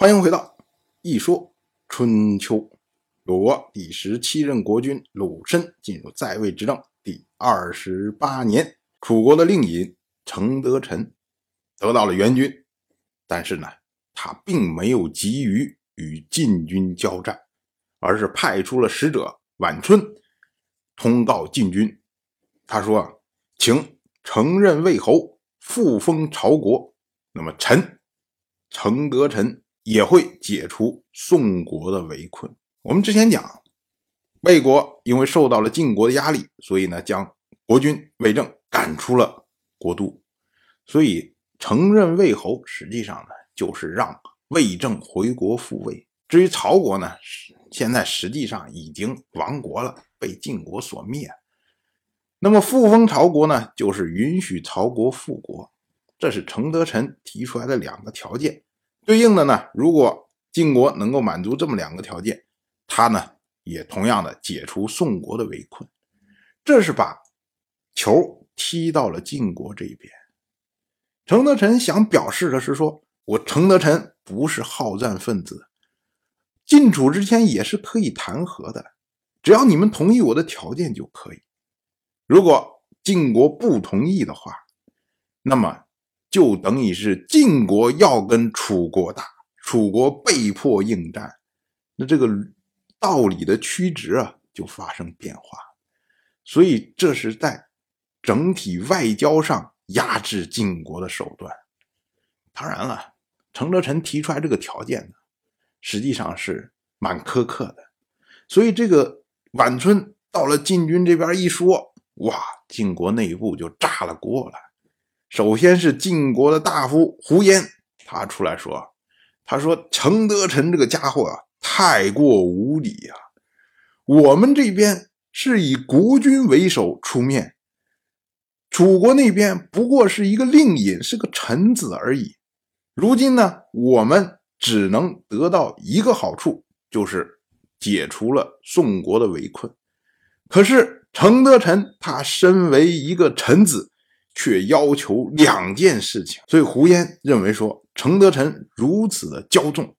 欢迎回到《一说春秋》。鲁国第十七任国君鲁申进入在位执政第二十八年，楚国的令尹程德臣得到了援军，但是呢，他并没有急于与晋军交战，而是派出了使者晚春通告晋军。他说：“请承认魏侯，复封朝国。那么臣程德臣。”也会解除宋国的围困。我们之前讲，魏国因为受到了晋国的压力，所以呢，将国君魏政赶出了国都。所以承认魏侯，实际上呢，就是让魏政回国复位。至于曹国呢，现在实际上已经亡国了，被晋国所灭。那么复封曹国呢，就是允许曹国复国。这是程德臣提出来的两个条件。对应的呢，如果晋国能够满足这么两个条件，他呢也同样的解除宋国的围困，这是把球踢到了晋国这一边。程德臣想表示的是说，我程德臣不是好战分子，晋楚之间也是可以谈和的，只要你们同意我的条件就可以。如果晋国不同意的话，那么。就等于是晋国要跟楚国打，楚国被迫应战，那这个道理的曲直啊就发生变化，所以这是在整体外交上压制晋国的手段。当然了，程德臣提出来这个条件呢，实际上是蛮苛刻的，所以这个宛春到了晋军这边一说，哇，晋国内部就炸了锅了。首先是晋国的大夫胡延，他出来说：“他说程德臣这个家伙啊，太过无礼啊！我们这边是以国君为首出面，楚国那边不过是一个令尹，是个臣子而已。如今呢，我们只能得到一个好处，就是解除了宋国的围困。可是程德臣他身为一个臣子。”却要求两件事情，所以胡延认为说，程德臣如此的骄纵，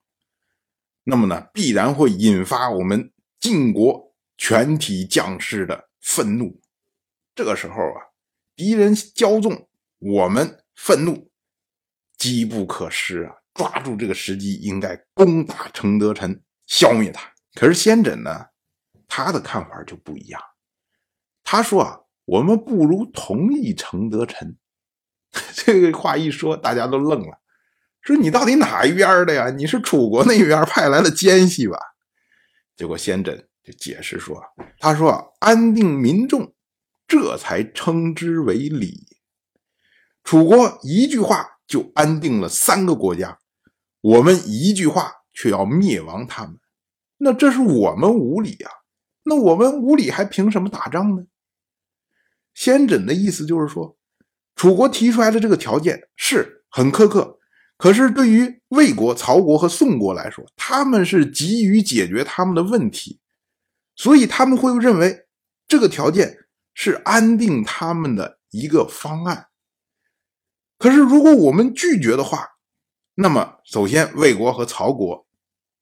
那么呢，必然会引发我们晋国全体将士的愤怒。这个时候啊，敌人骄纵，我们愤怒，机不可失啊！抓住这个时机，应该攻打程德臣，消灭他。可是先轸呢，他的看法就不一样，他说啊。我们不如同意程德臣，这个话一说，大家都愣了，说你到底哪一边的呀？你是楚国那边派来的奸细吧？结果先轸就解释说：“他说安定民众，这才称之为礼。楚国一句话就安定了三个国家，我们一句话却要灭亡他们，那这是我们无礼啊！那我们无礼还凭什么打仗呢？”先轸的意思就是说，楚国提出来的这个条件是很苛刻，可是对于魏国、曹国和宋国来说，他们是急于解决他们的问题，所以他们会认为这个条件是安定他们的一个方案。可是如果我们拒绝的话，那么首先魏国和曹国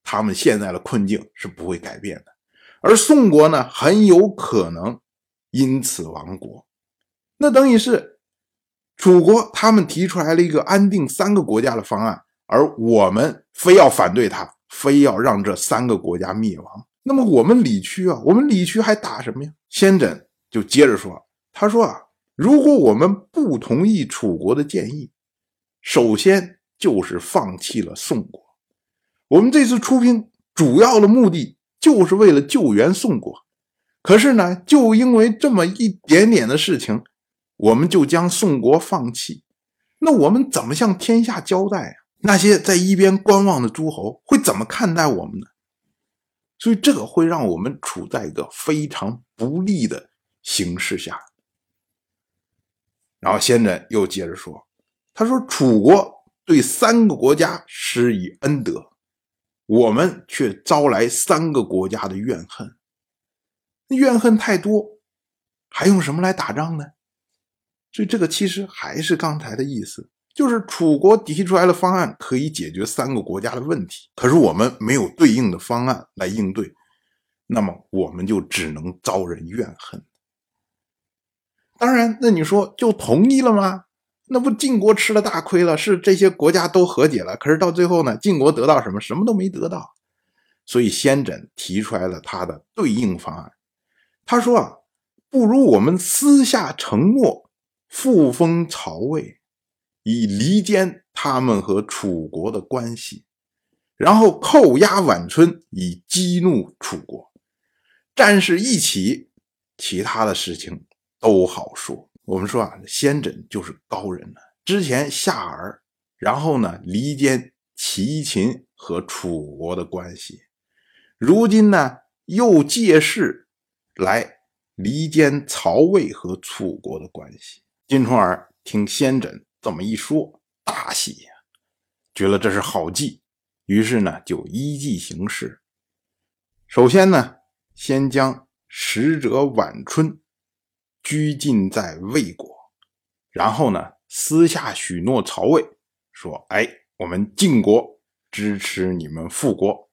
他们现在的困境是不会改变的，而宋国呢，很有可能。因此亡国，那等于是楚国他们提出来了一个安定三个国家的方案，而我们非要反对他，非要让这三个国家灭亡。那么我们理屈啊，我们理屈还打什么呀？先轸就接着说，他说啊，如果我们不同意楚国的建议，首先就是放弃了宋国。我们这次出兵主要的目的就是为了救援宋国。可是呢，就因为这么一点点的事情，我们就将宋国放弃，那我们怎么向天下交代啊？那些在一边观望的诸侯会怎么看待我们呢？所以这个会让我们处在一个非常不利的形势下。然后先轸又接着说：“他说楚国对三个国家施以恩德，我们却招来三个国家的怨恨。”怨恨太多，还用什么来打仗呢？所以这个其实还是刚才的意思，就是楚国提出来的方案可以解决三个国家的问题，可是我们没有对应的方案来应对，那么我们就只能遭人怨恨。当然，那你说就同意了吗？那不晋国吃了大亏了？是这些国家都和解了，可是到最后呢，晋国得到什么？什么都没得到。所以先轸提出来了他的对应方案。他说啊，不如我们私下承诺复封曹魏，以离间他们和楚国的关系，然后扣押宛春，以激怒楚国。战事一起，其他的事情都好说。我们说啊，先轸就是高人了。之前下饵，然后呢离间齐秦和楚国的关系，如今呢又借势来离间曹魏和楚国的关系。金重耳听先轸这么一说，大喜呀，觉得这是好计，于是呢就依计行事。首先呢，先将使者宛春。拘禁在魏国，然后呢，私下许诺曹魏说：“哎，我们晋国支持你们复国，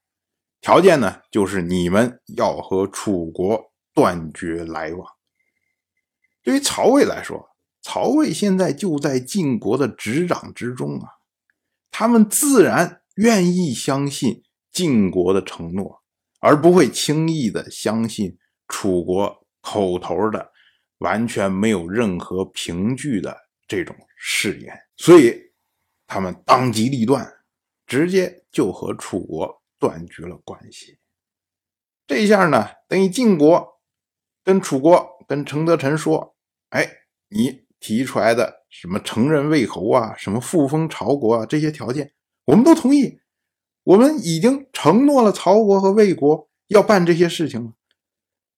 条件呢，就是你们要和楚国断绝来往。”对于曹魏来说，曹魏现在就在晋国的执掌之中啊，他们自然愿意相信晋国的承诺，而不会轻易的相信楚国口头的。完全没有任何凭据的这种誓言，所以他们当机立断，直接就和楚国断绝了关系。这一下呢，等于晋国跟楚国、跟程德臣说：“哎，你提出来的什么承认魏侯啊，什么复封曹国啊，这些条件，我们都同意。我们已经承诺了曹国和魏国要办这些事情了。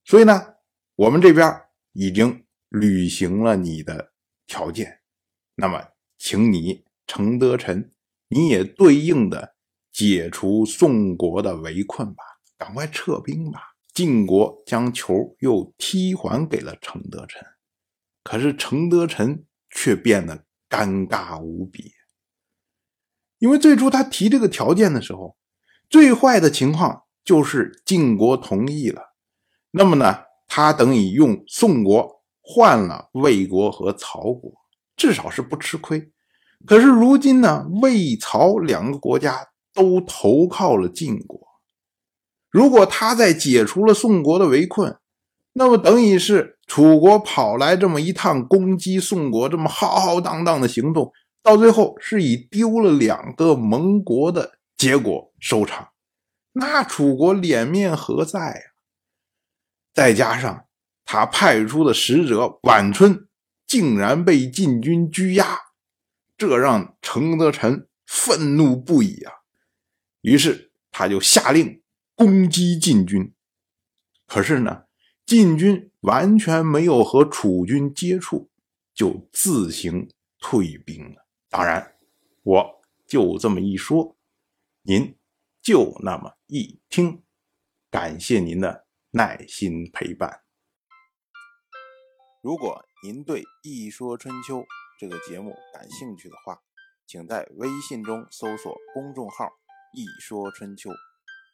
所以呢，我们这边。”已经履行了你的条件，那么，请你程德臣，你也对应的解除宋国的围困吧，赶快撤兵吧。晋国将球又踢还给了程德臣，可是程德臣却变得尴尬无比，因为最初他提这个条件的时候，最坏的情况就是晋国同意了，那么呢？他等于用宋国换了魏国和曹国，至少是不吃亏。可是如今呢，魏、曹两个国家都投靠了晋国。如果他在解除了宋国的围困，那么等于是楚国跑来这么一趟攻击宋国，这么浩浩荡荡的行动，到最后是以丢了两个盟国的结果收场。那楚国脸面何在啊？再加上他派出的使者晚春竟然被晋军拘押，这让程德臣愤怒不已啊！于是他就下令攻击晋军。可是呢，晋军完全没有和楚军接触，就自行退兵了。当然，我就这么一说，您就那么一听，感谢您的。耐心陪伴。如果您对《一说春秋》这个节目感兴趣的话，请在微信中搜索公众号“一说春秋”，